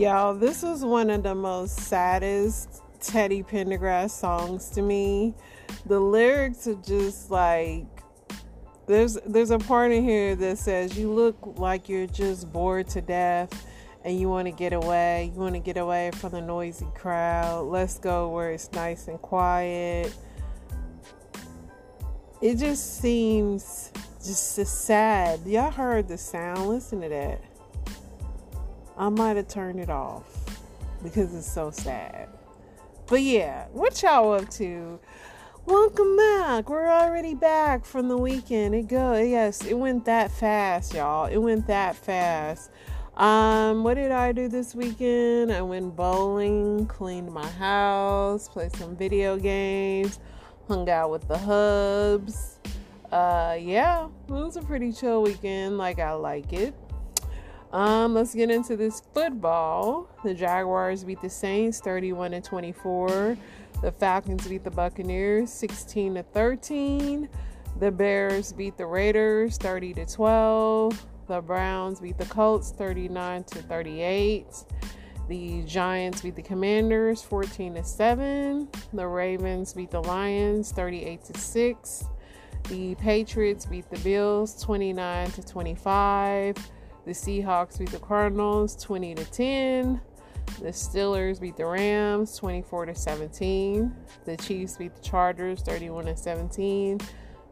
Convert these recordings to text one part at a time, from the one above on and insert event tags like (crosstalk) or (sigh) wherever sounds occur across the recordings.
Y'all, this was one of the most saddest Teddy Pendergrass songs to me. The lyrics are just like there's there's a part in here that says you look like you're just bored to death and you want to get away. You want to get away from the noisy crowd. Let's go where it's nice and quiet. It just seems just sad. Y'all heard the sound. Listen to that. I might have turned it off because it's so sad. But yeah, what y'all up to? Welcome back. We're already back from the weekend. It go yes, it went that fast, y'all. It went that fast. Um, what did I do this weekend? I went bowling, cleaned my house, played some video games, hung out with the hubs. Uh, yeah, it was a pretty chill weekend. Like I like it. Um, let's get into this football. The Jaguars beat the Saints 31 to 24. The Falcons beat the Buccaneers 16 to 13. The Bears beat the Raiders 30 to 12. The Browns beat the Colts 39 to 38. The Giants beat the Commanders 14 to 7. The Ravens beat the Lions 38 to 6. The Patriots beat the Bills 29 to 25. The Seahawks beat the Cardinals 20 to 10. The Steelers beat the Rams 24 to 17. The Chiefs beat the Chargers 31 to 17.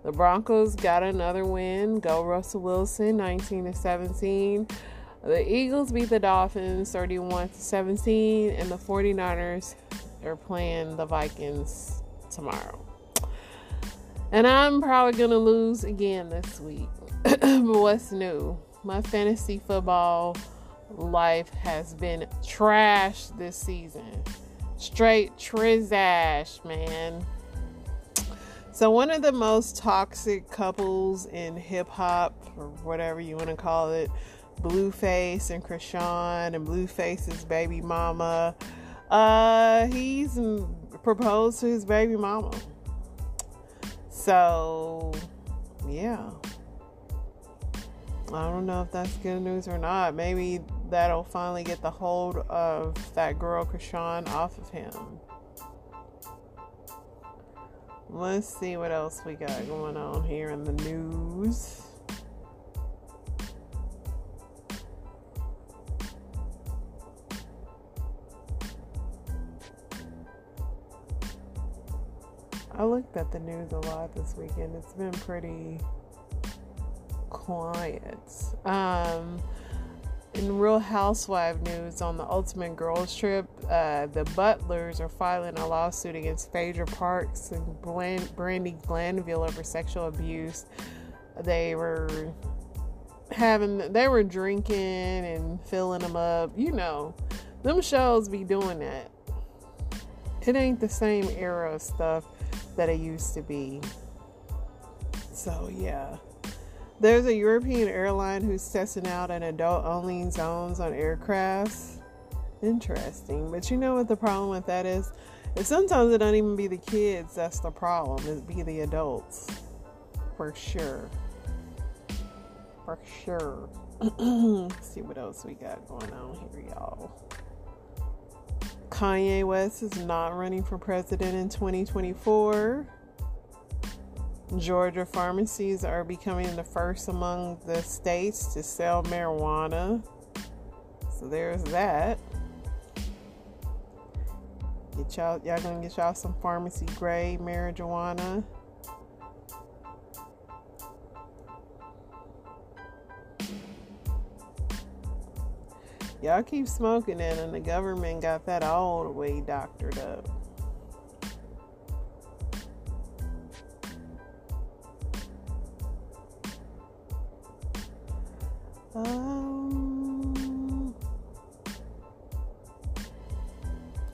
The Broncos got another win. Go Russell Wilson 19 to 17. The Eagles beat the Dolphins 31 to 17 and the 49ers are playing the Vikings tomorrow. And I'm probably going to lose again this week. (clears throat) but what's new? My fantasy football life has been trash this season. Straight trizash, man. So one of the most toxic couples in hip hop, or whatever you want to call it, Blueface and Chrisean and Blueface's baby mama. Uh, he's proposed to his baby mama. So, yeah. I don't know if that's good news or not. Maybe that'll finally get the hold of that girl Chrisean off of him. Let's see what else we got going on here in the news. I looked at the news a lot this weekend. It's been pretty clients. Um, in Real Housewife news on the Ultimate Girls Trip, uh, the Butlers are filing a lawsuit against Phaedra Parks and Bland- Brandi Glanville over sexual abuse. They were having, they were drinking and filling them up. You know, them shows be doing that. It ain't the same era of stuff that it used to be. So, yeah. There's a European airline who's testing out an adult only zones on aircrafts. Interesting. But you know what the problem with that is? Is sometimes it don't even be the kids that's the problem. It be the adults. For sure. For sure. (clears throat) see what else we got going on here, y'all. Kanye West is not running for president in 2024. Georgia pharmacies are becoming the first among the states to sell marijuana. So there's that. Get y'all y'all gonna get y'all some pharmacy grade marijuana. Y'all keep smoking it and the government got that all the way doctored up. Um,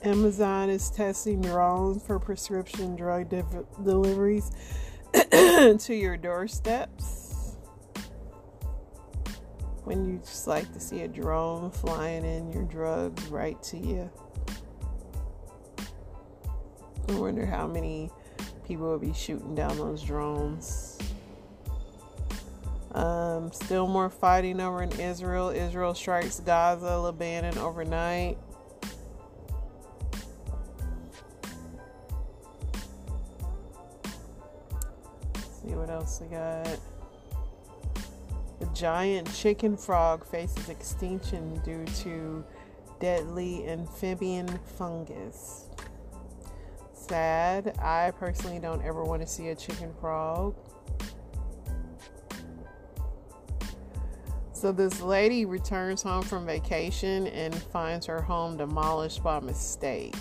Amazon is testing drones for prescription drug de- deliveries (clears throat) to your doorsteps. When you just like to see a drone flying in your drugs right to you. I wonder how many people will be shooting down those drones. Um, still more fighting over in Israel. Israel strikes Gaza, Lebanon overnight. Let's see what else we got. The giant chicken frog faces extinction due to deadly amphibian fungus. Sad. I personally don't ever want to see a chicken frog. So, this lady returns home from vacation and finds her home demolished by mistake.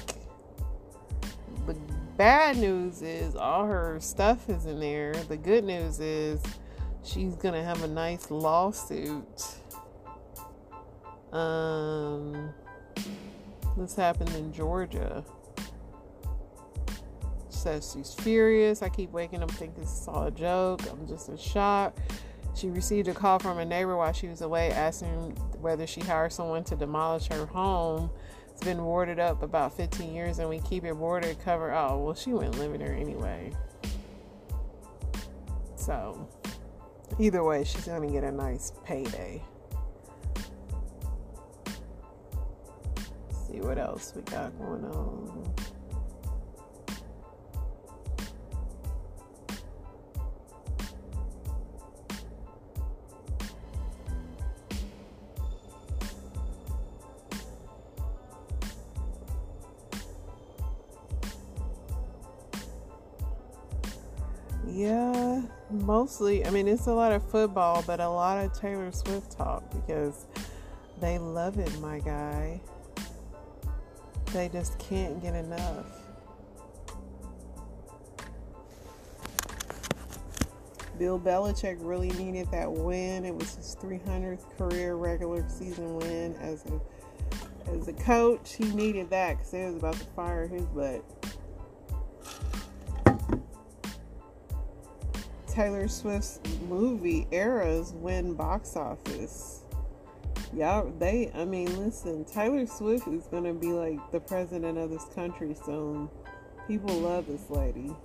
The bad news is all her stuff is in there. The good news is she's going to have a nice lawsuit. Um, this happened in Georgia. Says she's furious. I keep waking up thinking this is all a joke. I'm just in shock. She received a call from a neighbor while she was away asking whether she hired someone to demolish her home. It's been boarded up about 15 years and we keep it boarded cover. Oh, well, she wouldn't live in there anyway. So, either way, she's going to get a nice payday. see what else we got going on. Mostly. I mean, it's a lot of football, but a lot of Taylor Swift talk because they love it, my guy. They just can't get enough. Bill Belichick really needed that win. It was his 300th career regular season win as a as a coach. He needed that because they was about to fire his butt. Taylor Swift's movie Eras win box office. Y'all they i mean listen taylor swift is gonna be like the president of this country soon. People love this lady.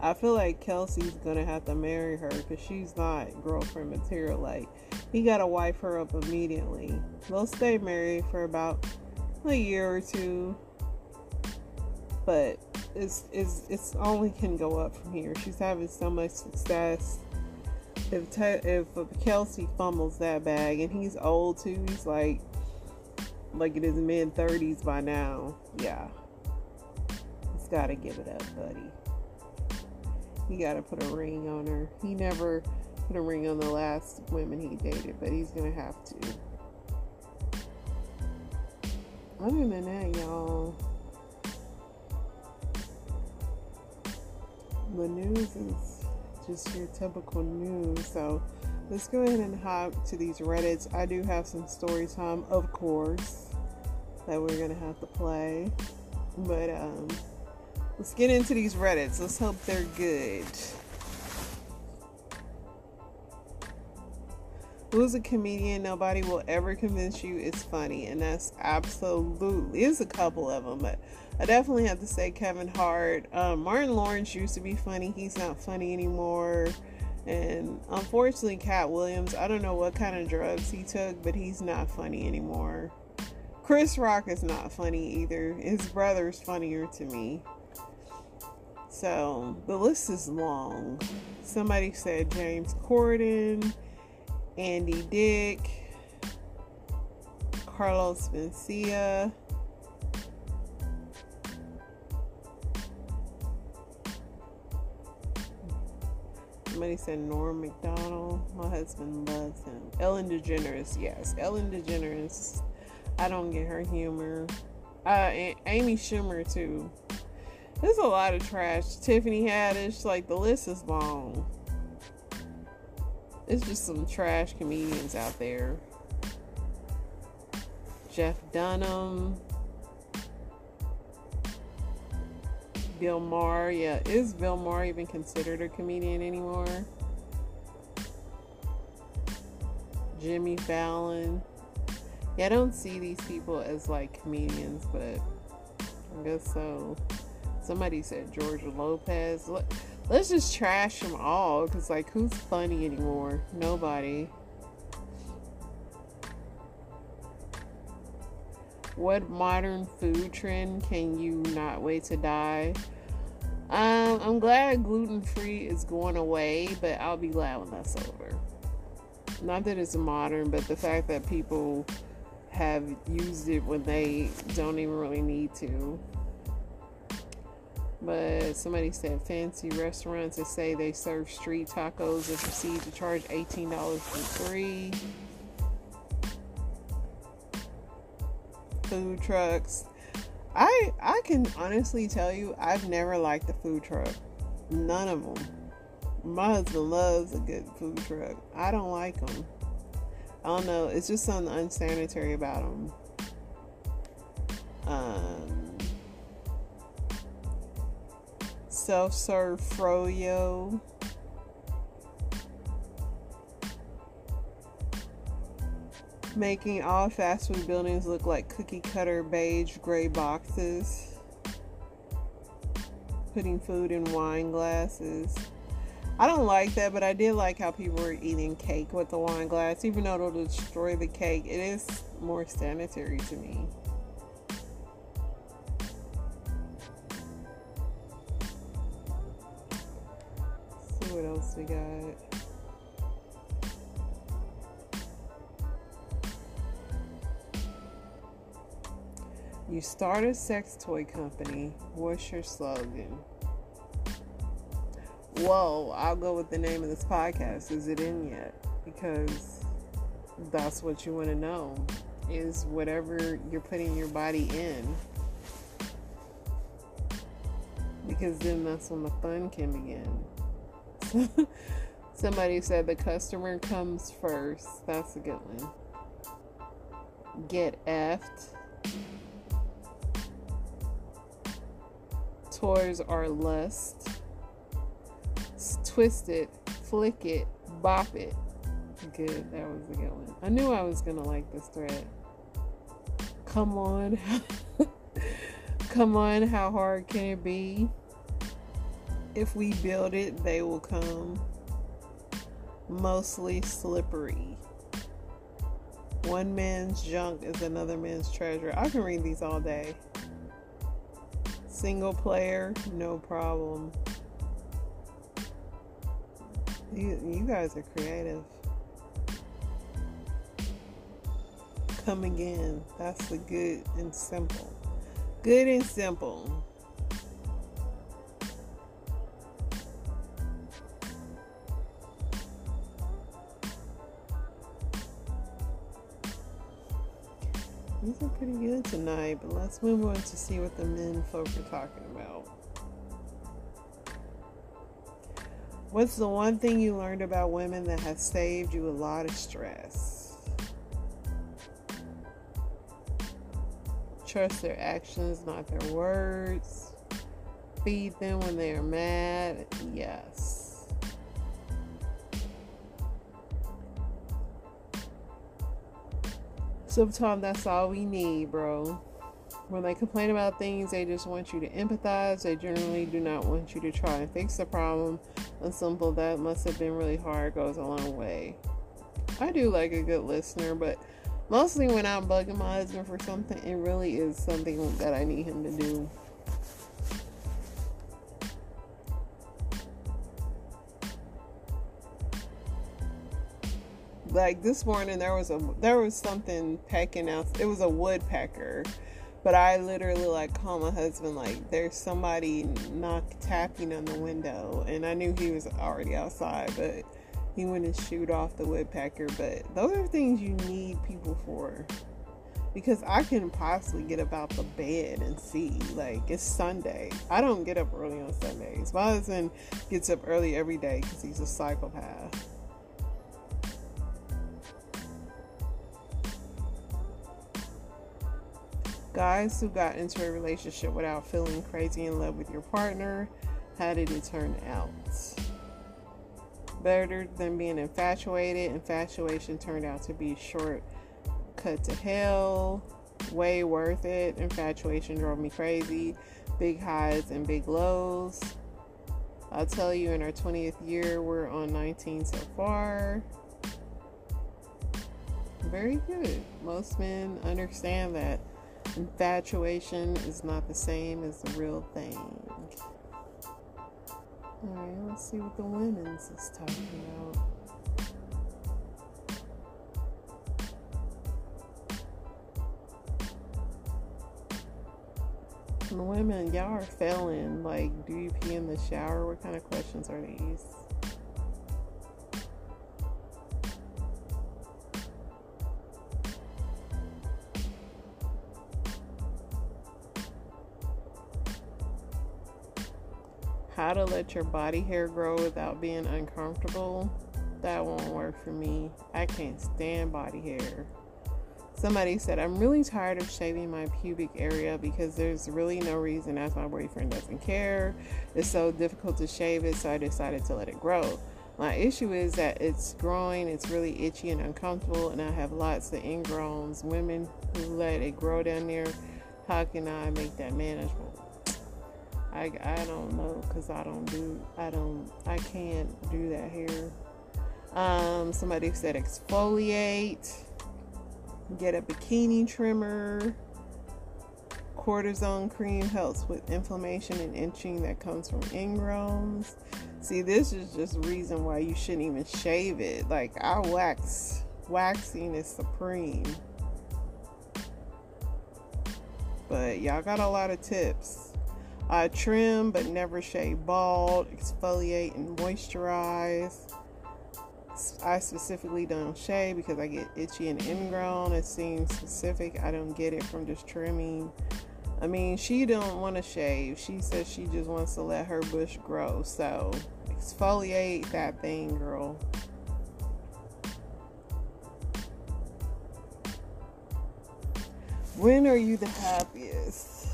I feel like Kelce's gonna have to marry her because she's not girlfriend material like he gotta wife her up immediately. They'll stay married for about a year or two but it's it's it's only can go up from here she's having so much success if if Kelce fumbles that bag and he's old too, he's like like in his mid thirties by now. Yeah, he's got to give it up, buddy. He got to put a ring on her. He never put a ring on the last women he dated, but he's gonna have to. Other than that, y'all, the news is just your typical news. So let's go ahead and hop to these Reddits. I do have some story time, of course, that we're gonna have to play. But um, let's get into these Reddits. Let's hope they're good. Who's a comedian nobody will ever convince you is funny? And that's absolutely, there's a couple of them, but I definitely have to say Kevin Hart. Um, Martin Lawrence used to be funny. He's not funny anymore. And unfortunately, Katt Williams, I don't know what kind of drugs he took, but he's not funny anymore. Chris Rock is not funny either. His brother's funnier to me. So the list is long. Somebody said James Corden, Andy Dick, Carlos Mencia. Somebody said Norm Macdonald. My husband loves him. Ellen DeGeneres, yes. Ellen DeGeneres. I don't get her humor. Uh, Amy Schumer too. There's a lot of trash. Tiffany Haddish, like the list is long. It's just some trash comedians out there. Jeff Dunham. Bill Maher. Yeah, is Bill Maher even considered a comedian anymore? Jimmy Fallon. Yeah, I don't see these people as like comedians, but I guess so. Somebody said George Lopez. Let's just trash them all because like who's funny anymore? Nobody. What modern food trend can you not wait to die? Um, i'm glad gluten-free is going away but i'll be glad when that's over. Not that it's modern but the fact that people have used it when they don't even really need to but somebody said fancy restaurants that say they serve street tacos and proceed to charge $18 for three. Food trucks. I I can honestly tell you I've never liked the food truck. None of them. My husband loves a good food truck. I don't like them. I don't know. It's just something unsanitary about them. Um, self serve froyo. Making all fast food buildings look like cookie cutter beige gray boxes. Putting food in wine glasses. I don't like that, but I did like how people were eating cake with the wine glass. Even though it'll destroy the cake, it is more sanitary to me. Else we got? You start a sex toy company. What's your slogan? Whoa, I'll go with the name of this podcast. Is it in yet? Because that's what you want to know. Is whatever you're putting your body in. Because then that's when the fun can begin. (laughs) Somebody said the customer comes first. That's a good one. Get effed. Toys are lust. Twist it, flick it, bop it. Good, that was a good one. I knew I was gonna like this thread. Come on. (laughs) Come on, how hard can it be? If we build it, they will come. Mostly slippery. One man's junk is another man's treasure. I can read these all day. Single player, no problem. You, you guys are creative. Come again. That's the good and simple. Good and simple. Pretty good tonight, but let's move on to see what the men folk are talking about. What's the one thing you learned about women that has saved you a lot of stress? Trust their actions, not their words. Feed them when they are mad. Yes. Sometimes that's all we need, bro. When they complain about things, they just want you to empathize. They generally do not want you to try and fix the problem. A simple that must have been really hard goes a long way. I do like a good listener, but mostly when I'm bugging my husband for something, it really is something that I need him to do. Like this morning there was a there was something pecking out. It was a woodpecker. But i literally like called my husband like there's somebody knock tapping on the window. And i knew he was already outside but he went and shoot off the woodpecker. But those are things you need people for. Because i can possibly get up out the bed and see. Like it's sunday. I don't get up early on sundays. My husband gets up early every day because he's a psychopath Guys who got into a relationship without feeling crazy in love with your partner, how did it turn out? Better than being infatuated. Infatuation turned out to be short cut to hell. Way worth it. Infatuation drove me crazy. Big highs and big lows. I'll tell you, in our 20th year, we're on 19 so far. Very good. Most men understand that infatuation is not the same as the real thing. Alright, let's see what the women's is talking about. women, y'all are failing. Like, do you pee in the shower? What kind of questions are these? How to let your body hair grow without being uncomfortable? That won't work for me. I can't stand body hair. Somebody said, I'm really tired of shaving my pubic area because there's really no reason as my boyfriend doesn't care. It's so difficult to shave it, so I decided to let it grow. My issue is that it's growing, it's really itchy and uncomfortable, and I have lots of ingrowns. Women who let it grow down there, how can I make that manageable? I, I don't know because I don't do, I don't, I can't do that here. Um, somebody said exfoliate Get a bikini trimmer. Cortisone cream helps with inflammation and itching that comes from ingrowns. See, this is just reason why you shouldn't even shave it. Like I wax, waxing is supreme. But y'all got a lot of tips. Uh, trim but never shave bald, exfoliate and moisturize. I specifically don't shave because I get itchy and ingrown. It seems specific. I don't get it from just trimming. I mean, she don't want to shave. She says she just wants to let her bush grow. So exfoliate that thing, girl. When are you the happiest?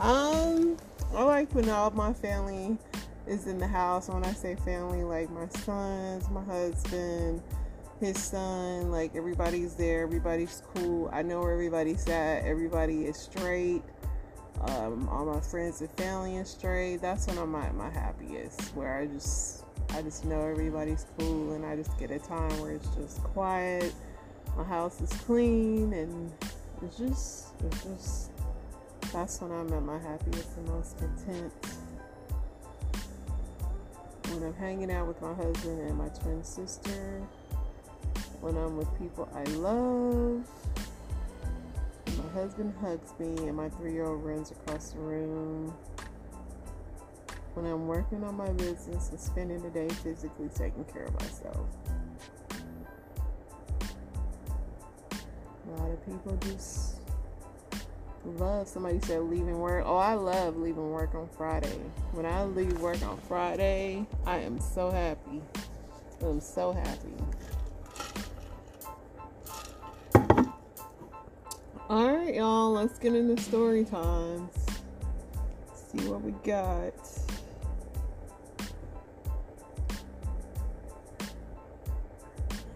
Um, I like when all my family is in the house. When I say family, like my sons, my husband, his son, like everybody's there, everybody's cool. I know where everybody's at, everybody is straight. Um, all my friends and family is straight. That's when I'm at my happiest, where I just I just know everybody's cool and I just get a time where it's just quiet. My house is clean and it's just it's just that's when I'm at my happiest and most content when I'm hanging out with my husband and my twin sister, when I'm with people I love. My husband hugs me and my three year old runs across the room. When I'm working on my business and spending the day physically taking care of myself. A lot of people just love somebody said leaving work. Oh, I love leaving work on Friday. When I leave work on Friday, I am so happy. I'm so happy. All right, y'all, let's get into story times. See what we got.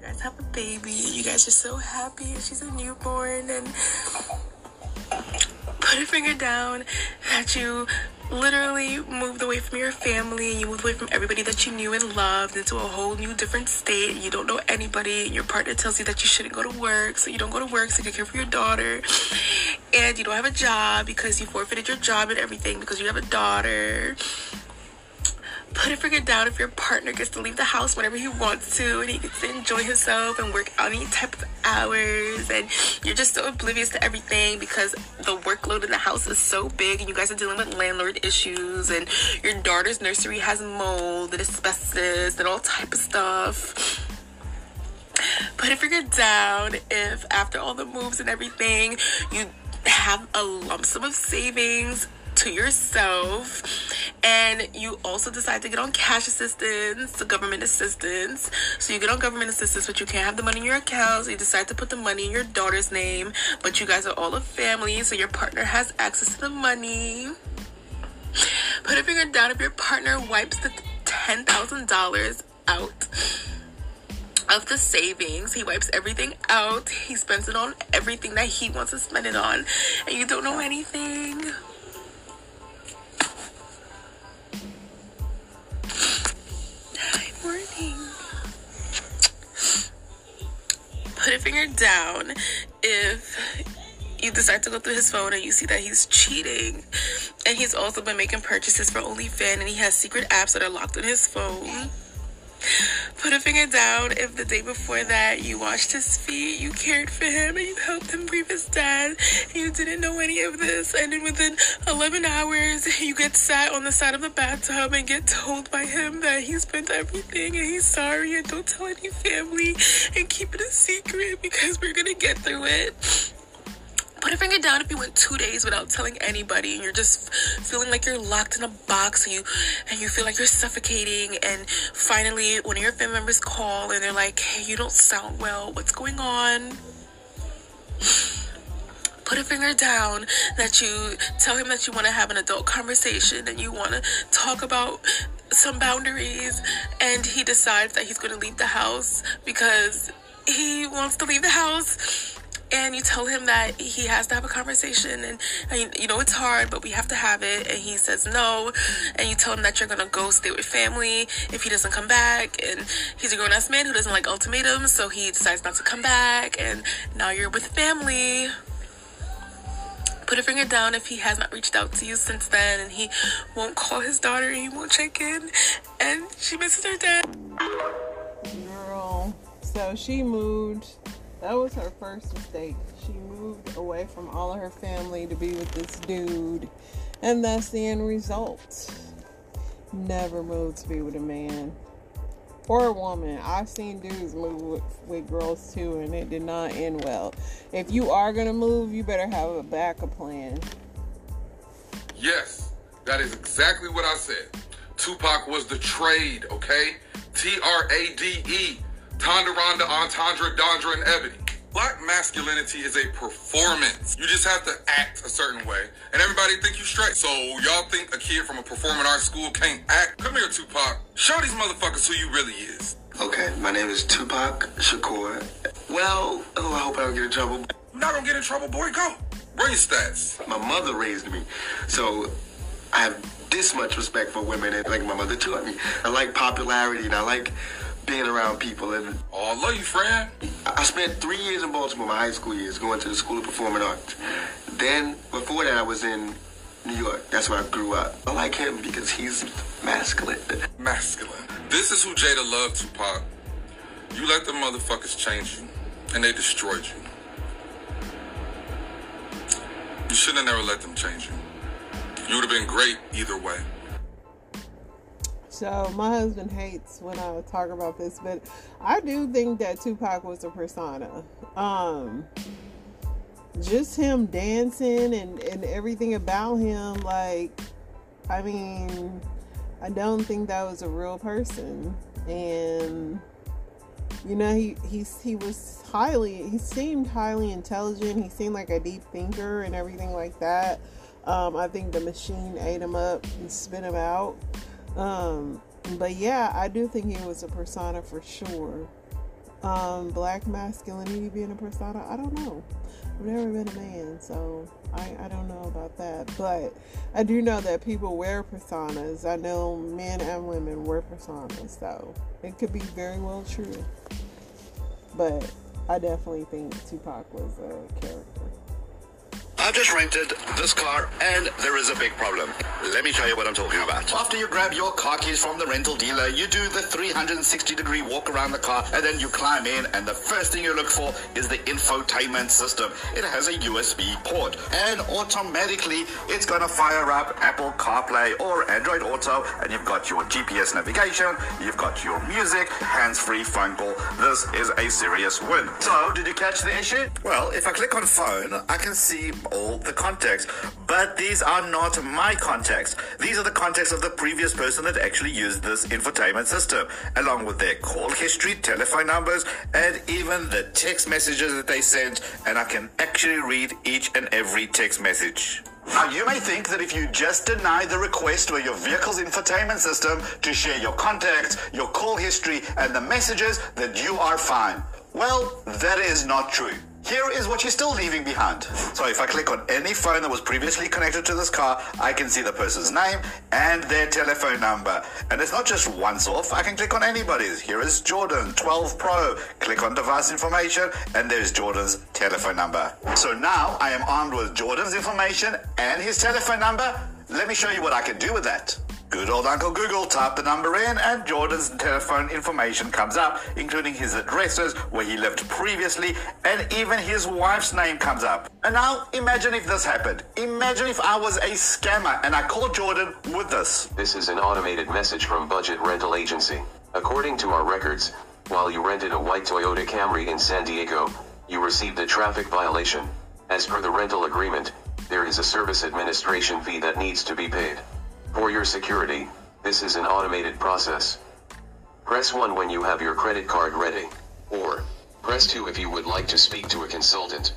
You guys have a baby. You guys are so happy. She's a newborn and put finger down that you literally moved away from your family and you moved away from everybody that you knew and loved into a whole new different state. You don't know anybody, your partner tells you that you shouldn't go to work, so you don't go to work so you take care of your daughter. And you don't have a job because you forfeited your job and everything because you have a daughter put it freaking down if your partner gets to leave the house whenever he wants to and he gets to enjoy himself and work any type of hours and you're just so oblivious to everything because the workload in the house is so big and you guys are dealing with landlord issues and your daughter's nursery has mold and asbestos and all type of stuff. Put it freaking down if after all the moves and everything you have a lump sum of savings to yourself and you also decide to get on cash assistance the government assistance so you get on government assistance but you can't have the money in your account so you decide to put the money in your daughter's name but you guys are all a family so your partner has access to the money put a finger down if your partner wipes the $10000 out of the savings. He wipes everything out. He spends it on everything that he wants to spend it on. And you don't know anything. Hi, morning. Put a finger down if you decide to go through his phone and you see that he's cheating. And he's also been making purchases for OnlyFans and he has secret apps that are locked on his phone. (laughs) Put a finger down if the day before that you washed his feet, you cared for him, and you helped him grieve his dad, and you didn't know any of this. And then within 11 hours, (laughs) you get sat on the side of the bathtub and get told by him that he spent everything and he's sorry and don't tell any family and keep it a secret because we're gonna get through it put a finger down if you went two days without telling anybody. And you're just feeling like you're locked in a box and you and you feel like you're suffocating. And finally one of your family members call and they're like hey you don't sound well. What's going on? (sighs) Put a finger down that you tell him that you want to have an adult conversation and you want to talk about some boundaries. And he decides that he's going to leave the house because he wants to leave the house and you tell him that he has to have a conversation and, and, you know it's hard but we have to have it. And he says no and you tell him that you're gonna go stay with family if he doesn't come back. And he's a grown-ass man who doesn't like ultimatums so he decides not to come back. And now you're with family. Put a finger down if he has not reached out to you since then and he won't call his daughter he won't check in and she misses her dad. Girl so she moved that was her first mistake. She moved away from all of her family to be with this dude, and that's the end result. Never move to be with a man or a woman. I've seen dudes move with, with girls too, and it did not end well. If you are gonna move, you better have a backup plan. Yes, that is exactly what I said. Tupac was the trade, okay? T R A D E Tonda, Entendre, Dondra, and Ebony. Black masculinity is a performance. You just have to act a certain way, and everybody think you straight. So y'all think a kid from a performing arts school can't act? Come here, Tupac. Show these motherfuckers who you really is. Okay, my name is Tupac Shakur. Well, oh, I hope I don't get in trouble. I'm not gonna get in trouble, boy. Go. Bring your stats. My mother raised me, so I have this much respect for women, and like my mother taught me. I like popularity, and I like being around people. And oh, I love you, friend. I spent three years in Baltimore, my high school years, going to the School of Performing Arts. Then, before that, I was in New York. That's where I grew up. I like him because he's masculine. Masculine. This is who Jada loved, Tupac. You let the motherfuckers change you, and they destroyed you. You should have never let them change you. You would have been great either way. So my husband hates when I talk about this, but I do think that Tupac was a persona. Um, just him dancing and, and everything about him, like, I mean, I don't think that was a real person. And you know, he he's he was highly he seemed highly intelligent. He seemed like a deep thinker and everything like that. Um, I think the machine ate him up and spit him out. Um, but yeah, I do think he was a persona for sure. Um, black masculinity being a persona, I don't know. I've never been a man, so I, I don't know about that. But I do know that people wear personas. I know men and women wear personas, so it could be very well true. But I definitely think Tupac was a character. I've just rented this car and there is a big problem. Let me tell you what I'm talking about. After you grab your car keys from the rental dealer, you do the 360 degree walk around the car and then you climb in and the first thing you look for is the infotainment system. It has a USB port and automatically it's going to fire up Apple CarPlay or Android Auto and you've got your GPS navigation, you've got your music, hands-free phone call. This is a serious win. So, did you catch the issue? Well, if I click on phone, I can see all the contacts. But these are not my contacts. These are the contacts of the previous person that actually used this infotainment system, along with their call history, telephone numbers, and even the text messages that they sent. And I can actually read each and every text message. Now, you may think that if you just deny the request for your vehicle's infotainment system to share your contacts, your call history, and the messages, that you are fine. Well, that is not true. Here is what you're still leaving behind. So if I click on any phone that was previously connected to this car, I can see the person's name and their telephone number. And it's not just once off, I can click on anybody's. Here is Jordan 12 Pro. Click on device information and there's Jordan's telephone number. So now I am armed with Jordan's information and his telephone number. Let me show you what I can do with that. Good old Uncle Google, type the number in, and Jordan's telephone information comes up, including his addresses, where he lived previously, and even his wife's name comes up. And now, imagine if this happened. Imagine if I was a scammer and I called Jordan with this. This is an automated message from Budget Rental Agency. According to our records, while you rented a white Toyota Camry in San Diego, you received a traffic violation. As per the rental agreement, there is a service administration fee that needs to be paid. For your security, this is an automated process. Press 1 when you have your credit card ready. Or, press 2 if you would like to speak to a consultant.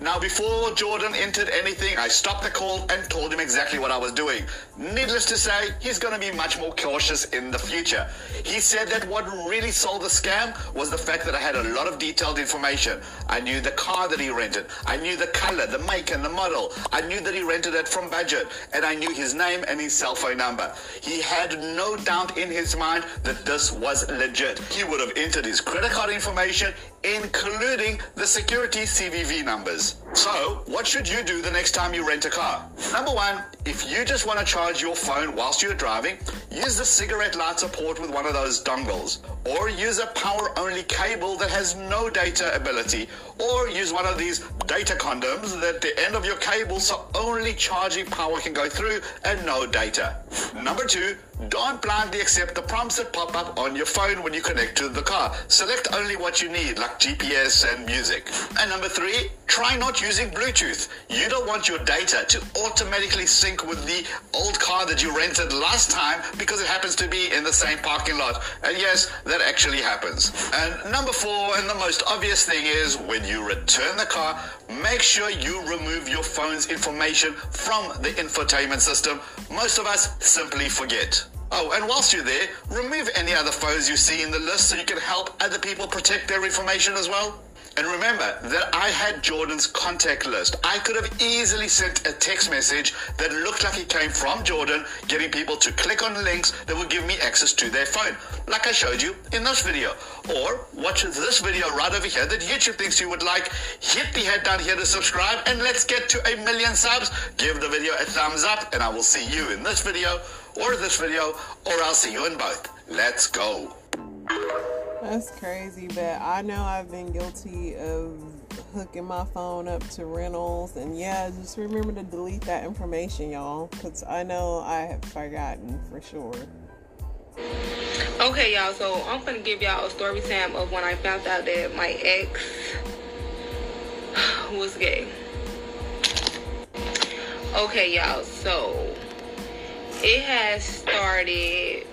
Now, before Jordan entered anything, I stopped the call and told him exactly what I was doing. Needless to say, he's going to be much more cautious in the future. He said that what really sold the scam was the fact that I had a lot of detailed information. I knew the car that he rented, I knew the color, the make, and the model. I knew that he rented it from budget, and I knew his name and his cell phone number. He had no doubt in his mind that this was legit. He would have entered his credit card information, including the security CVV numbers. So, what should you do the next time you rent a car? Number one, if you just want to charge your phone whilst you're driving, use the cigarette lighter port with one of those dongles, or use a power only cable that has no data ability, or use one of these data condoms that the end of your cable so only charging power can go through and no data. Number two, don't blindly accept the prompts that pop up on your phone when you connect to the car. Select only what you need, like GPS and music. And number three, try not using Bluetooth. You don't want your data to automatically sync with the old car that you rented last time because it happens to be in the same parking lot. And yes, that actually happens. And number four, and the most obvious thing is when you return the car, make sure you remove your phone's information from the infotainment system. Most of us simply forget. Oh, and whilst you're there, remove any other phones you see in the list so you can help other people protect their information as well. And remember that I had Jordan's contact list. I could have easily sent a text message that looked like it came from Jordan, getting people to click on links that would give me access to their phone, like I showed you in this video. Or watch this video right over here that YouTube thinks you would like. Hit the head down here to subscribe, and let's get to a million subs. Give the video a thumbs up, and I will see you in this video or this video, or I'll see you in both. Let's go. That's crazy, but I know I've been guilty of hooking my phone up to rentals, and yeah, just remember to delete that information, y'all, because I know I have forgotten for sure. Okay, y'all, so I'm gonna give y'all a story time of when I found out that my ex (sighs) was gay. Okay, y'all, so it has started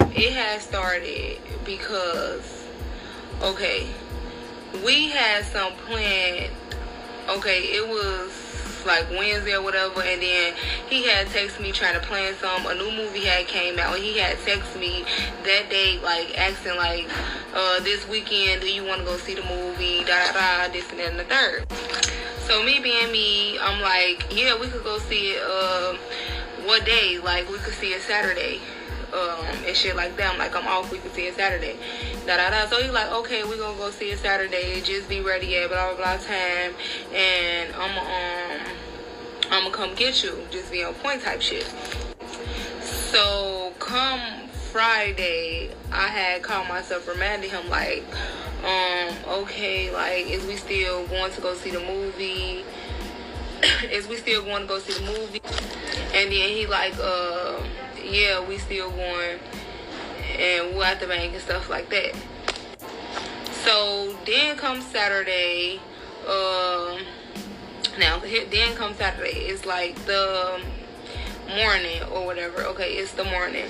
it has started because okay we had some planned okay it was like Wednesday or whatever and then he had texted me trying to plan some a new movie had came out and he had texted me that day like asking like uh this weekend do you want to go see the movie da da da this and that and the third. So me being me I'm like yeah we could go see it uh what day? Like we could see it Saturday. Um, and shit like that. I'm like, I'm off. We could see it Saturday. Da da da. So he's like, okay, we're gonna go see it Saturday. Just be ready at blah blah blah time, and I'm um, I'm gonna come get you. Just be on point type shit. So come Friday, I had called myself reminding him like, um, okay, like, is we still going to go see the movie? (coughs) is we still going to go see the movie? And then he like, uh, yeah, we still going, and we're at the bank and stuff like that. So then comes Saturday. Um, now then comes Saturday. It's like the morning or whatever. Okay, it's the morning.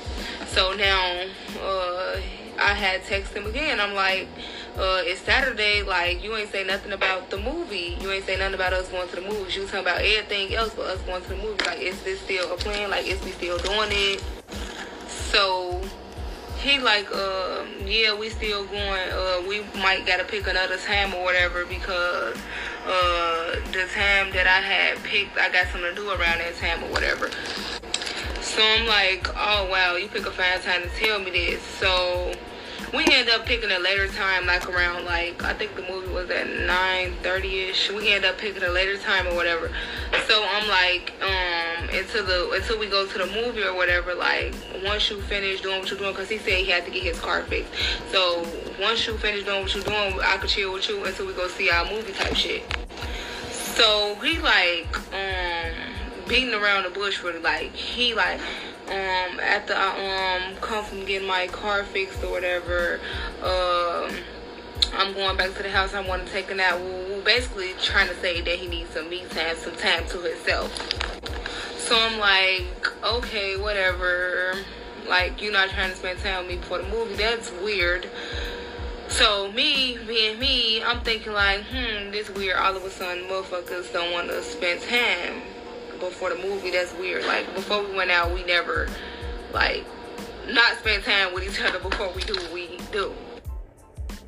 So now, uh, I had texted him again. I'm like, uh, it's Saturday. Like, you ain't say nothing about the movie. You ain't say nothing about us going to the movies. You was talking about everything else but us going to the movies. Like, is this still a plan? Like, is we still doing it? So he like, uh, yeah, we still going. Uh, we might gotta pick another time or whatever because uh, the time that I had picked, I got something to do around that time or whatever. So I'm like, oh wow, you pick a fine time to tell me this. So we end up picking a later time, like around like I think the movie was at nine thirty ish. We end up picking a later time or whatever. So I'm like, um, until the until we go to the movie or whatever. Like once you finish doing what you're doing, because he said he had to get his car fixed. So once you finish doing what you're doing, I could chill with you until we go see our movie type shit. So he like, um, beating around the bush for like he like um after I um come from getting my car fixed or whatever, um I'm going back to the house. I want to take a nap. Well, basically trying to say that he needs some me time, some time to himself. So I'm like, okay, whatever. Like you're not trying to spend time with me before the movie. That's weird. So me being me, I'm thinking like, hmm, this weird. All of a sudden, motherfuckers don't want to spend time before the movie. That's weird. Like before we went out, we never like not spend time with each other before we do what we do.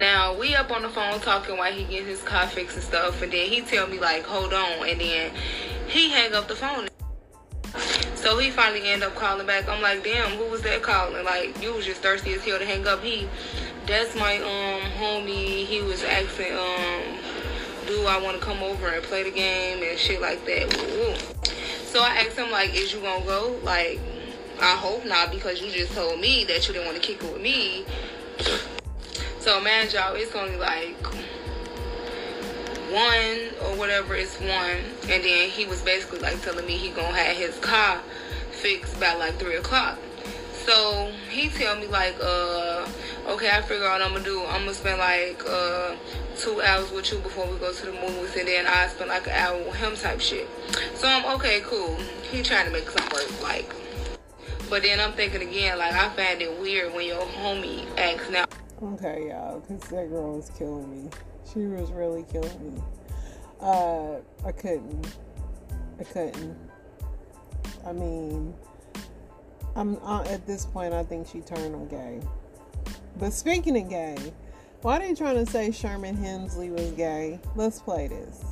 Now we up on the phone talking while he getting his car fixed and stuff, and then he tell me like, hold on, and then he hang up the phone. So he finally end up calling back. I'm like, damn, who was that calling? Like you was just thirsty as hell to hang up. He, that's my um homie. He was asking um, do I want to come over and play the game and shit like that. So I asked him like, is you gonna go? Like, I hope not because you just told me that you didn't want to kick it with me. So man, y'all, it's only like one or whatever it's one, and then he was basically like telling me he gonna have his car fixed by like three o'clock. So he tell me like, uh, okay, I figure out I'm gonna do. I'm gonna spend like uh two hours with you before we go to the movies, and then I spend like an hour with him type shit. So I'm okay, cool. He trying to make something work, like. But then I'm thinking again, like I find it weird when your homie acts now. Okay, y'all, because that girl was killing me. She was really killing me. Uh, I couldn't. I couldn't. I mean, I'm uh, at this point. I think she turned on gay. But speaking of gay, why are they trying to say Sherman Hemsley was gay? Let's play this.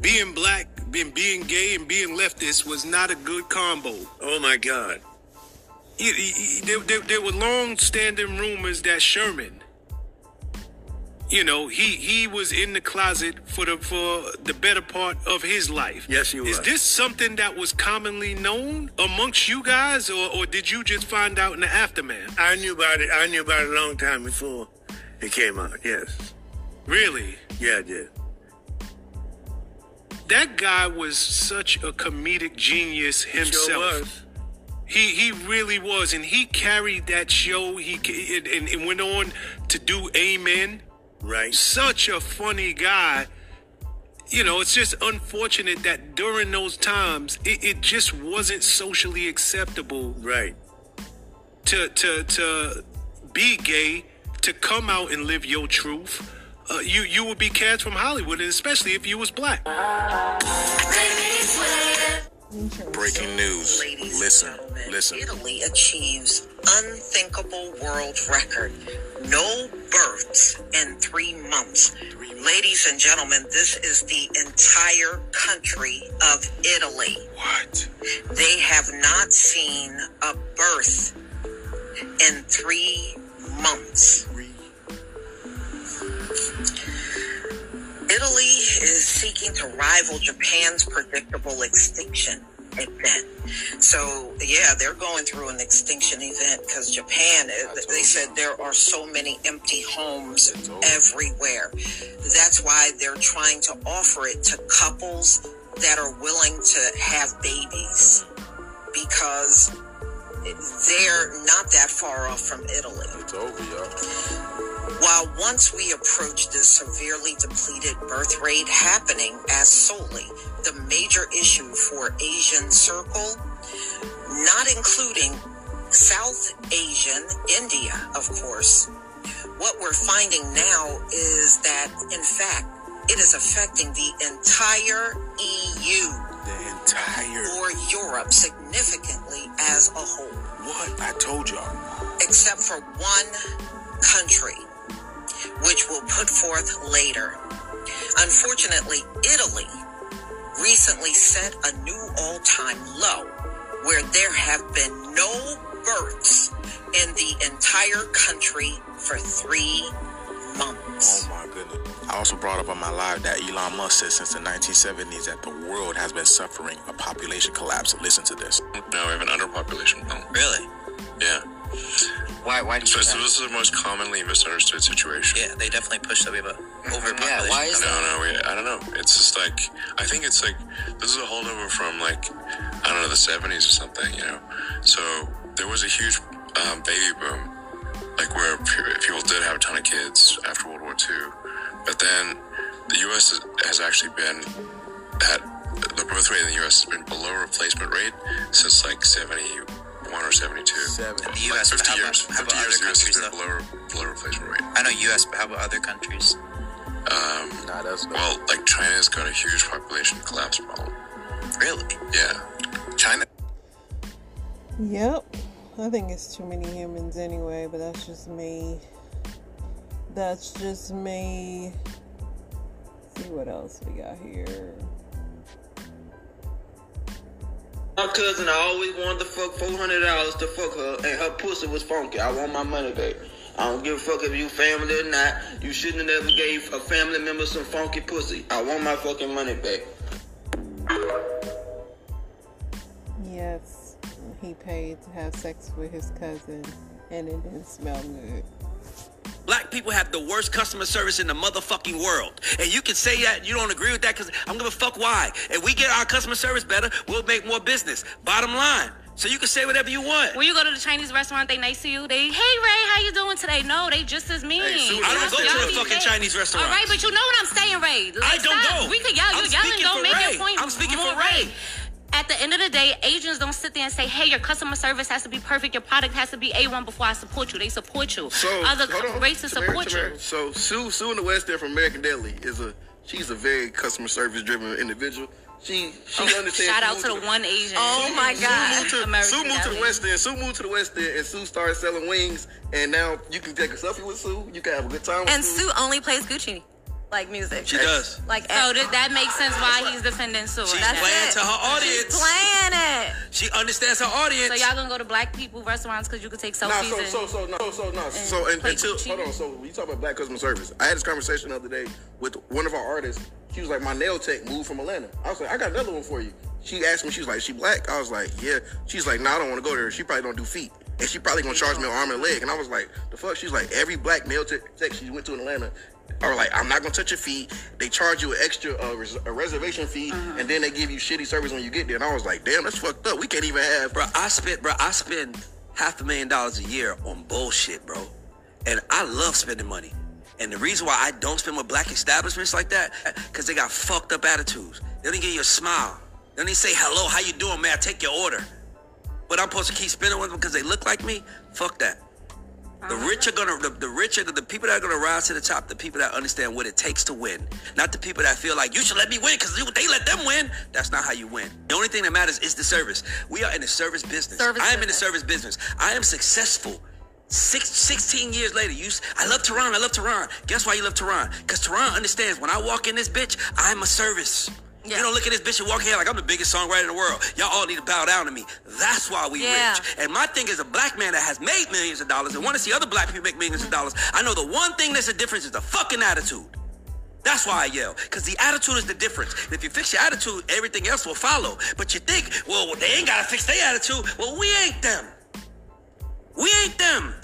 Being black, being being gay, and being leftist was not a good combo. Oh my God. He- he- he- there, there, there were long-standing rumors that Sherman, you know, he he was in the closet for the for the better part of his life. Yes, he was. Is this something that was commonly known amongst you guys, or, or did you just find out in the aftermath? I knew about it. I knew about it a long time before it came out. Yes. Really? Yeah, I did. That guy was such a comedic genius himself. Sure was. He he really was, and he carried that show. He and, and went on to do Amen. Right. Such a funny guy. You know, it's just unfortunate that during those times, it, it just wasn't socially acceptable Right. to to to be gay, to come out and live your truth. Uh, you you would be cast from Hollywood, and especially if you was black. Breaking news. Ladies Listen. Listen. Italy achieves unthinkable world record. No births in three months. Ladies and gentlemen, this is the entire country of Italy. What? They have not seen a birth in three months. Italy is seeking to rival Japan's predictable extinction event. So, yeah, they're going through an extinction event because Japan, uh, they said there are so many empty homes everywhere. That's why they're trying to offer it to couples that are willing to have babies because they're not that far off from Italy. It's over, y'all. While once we approach this severely depleted birth rate happening as solely the major issue for Asian Circle, not including South Asian, India, of course, what we're finding now is that, in fact, it is affecting the entire EU The entire. or Europe significantly as a whole. What? I told y'all. except for one country, which we'll put forth later. Unfortunately, Italy recently set a new all time low where there have been no births in the entire country for three months. Oh my goodness. I also brought up on my live that Elon Musk said since the 1970s that the world has been suffering a population collapse. Listen to this. No, we have an underpopulation problem. Really? Yeah. Why? Why do you So, think so this is the most commonly misunderstood situation. Yeah, they definitely push that we have a overpopulation. Yeah, why is no, that? no, we, I don't know. It's just like I think it's like this is a holdover from like I don't know the seventies or something, you know. So there was a huge um, baby boom, like where people did have a ton of kids after World War II, but then the U.S. has- actually been at the birth rate in the U.S. has been below replacement rate since like seventy one or seventy two. Seven. The U.S. but 50 how about, years. how 50 about years, other the US has countries been though? below, below replacement rate. I know U.S., but how about other countries? Um, Nah, that's well, like China's got a huge population collapse problem. Really? Yeah. China. Yep. I think it's too many humans anyway, but that's just me. That's just me. see what else we got here. My cousin, I always wanted to fuck four hundred dollars to fuck her, and her pussy was funky. I want my money back. I don't give a fuck if you family or not. You shouldn't have ever gave a family member some funky pussy. I want my fucking money back. Yes, he paid to have sex with his cousin, and it didn't smell good. Black people have the worst customer service in the motherfucking world. And you can say that you don't agree with that because I'm gonna fuck why. If we get our customer service better, we'll make more business. Bottom line. So you can say whatever you want. When you go to the Chinese restaurant, they nice to you. They, hey Ray, how you doing today? No, they just as mean. Sue, I don't go to fucking. Chinese restaurant. All right, but you know what I'm saying, Ray. I don't stop. go. We could yell. You yelling don't make Ray. your point. I'm speaking for Ray. right. At the end of the day, Asians don't sit there and say, "Hey, your customer service has to be perfect. Your product has to be A1 before I support you." They support you. So Other on. races Tamara, support Tamara. you. So Sue Sue in the West End from American Deli is a she's a very customer service driven individual. She she Oh, understands. shout out moved to the one Asian. Oh Sue- Oh my Sue God. moved to, Sue moved to the West End. Sue moved to the West End, and Sue started selling wings. And now you can take a selfie with Sue. You can have a good time with And Sue. Sue only plays Gucci, like music. She does. Like So eh, that, that makes sense why he's defending Sue. She's That's playing it. to her audience. She's playing it. She understands her audience. So y'all gonna go to black people restaurants because you can take Nah, selfies so and so so no so so no and so and, until Gucci? hold on. So when you talk about black customer service, I had this conversation the other day with one of our artists. She was like, my nail tech moved from Atlanta. I was like, I got another one for you. She asked me, she was like, she black? I was like, yeah. She's like, no, nah, I don't want to go there. She probably don't do feet. And she probably gonna charge me an arm and leg. And I was like, the fuck? She's like, every black nail tech tech she went to in Atlanta are like, I'm not gonna touch your feet. They charge you an extra uh, res- a reservation fee, and then they give you shitty service when you get there. And I was like, damn, that's fucked up. We can't even have. Bro, I spent, bro, I spend half a million dollars a year on bullshit, bro. And I love spending money. And the reason why I don't spend with black establishments like that, because they got fucked up attitudes. They don't give you a smile. They don't even say, hello, how you doing, man? I take your order. But I'm supposed to keep spending with them because they look like me? Fuck that. The uh-huh. rich are gonna, the, the rich are the people that are gonna rise to the top, the people that understand what it takes to win. Not the people that feel like you should let me win because they let them win. That's not how you win. The only thing that matters is the service. We are in the service business. Service I am in the service business. I am successful. Six, 16 years later, you, I love Tehran. I love Tehran. Guess why you love Tehran? Because Tehran understands when I walk in this bitch, I'm a service. You don't look at this bitch and walk here like I'm the biggest songwriter in the world. Y'all all need to bow down to me. That's why we Yeah. rich. And my thing is a black man that has made millions of dollars and want to see other black people make millions of dollars. I know the one thing that's a difference is the fucking attitude. That's why I yell. Because the attitude is the difference. And if you fix your attitude, everything else will follow. But you think, well, they ain't got to fix their attitude. Well, we ain't them. We ain't them.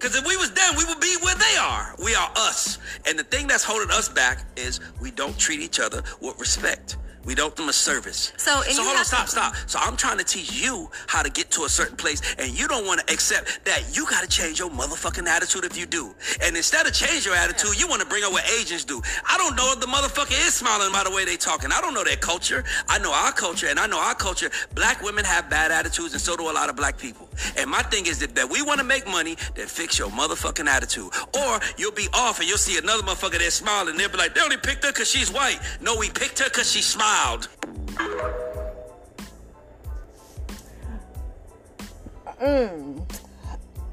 Because if we was them, we would be where they are. We are us. And the thing that's holding us back is we don't treat each other with respect. We don't do them a service. So, so hold on, stop, to- stop. So I'm trying to teach you how to get to a certain place, and you don't want to accept that you got to change your motherfucking attitude if you do. And instead of change your attitude, you want to bring up what Asians do. I don't know if the motherfucker is smiling by the way they talking. I don't know their culture. I know our culture, and I know our culture. Black women have bad attitudes, and so do a lot of black people. And my thing is that, that we want to make money, then fix your motherfucking attitude. Or you'll be off and you'll see another motherfucker that's smiling, and they'll be like, they only picked her because she's white. No, we picked her because she smiled. Mm,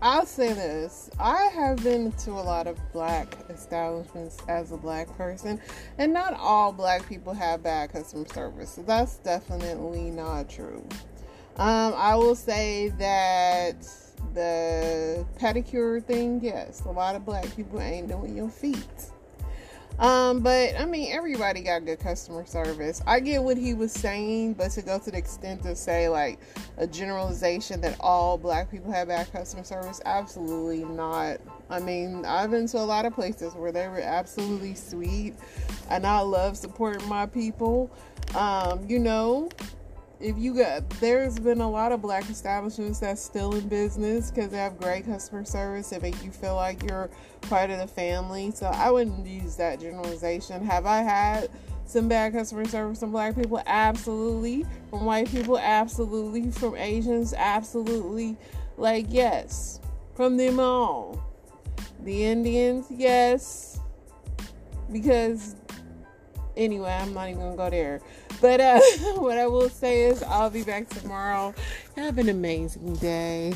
I'll say this. I have been to a lot of black establishments as a black person, and not all black people have bad customer service. So that's definitely not true. Um, I will say that the pedicure thing, yes, a lot of black people ain't doing your feet. Um, but I mean, everybody got good customer service. I get what he was saying, but to go to the extent to say like a generalization that all black people have bad customer service, absolutely not. I mean, I've been to a lot of places where they were absolutely sweet, and I love supporting my people. Um, you know, if you got there's been a lot of black establishments that's still in business because they have great customer service and make you feel like you're part of the family. So i wouldn't use that generalization. Have i had some bad customer service from black people? Absolutely. From white people? Absolutely. From asians? Absolutely. Like yes. From them all. The indians? Yes. Because anyway i'm not even gonna go there but uh, (laughs) what I will say is, I'll be back tomorrow. Have an amazing day.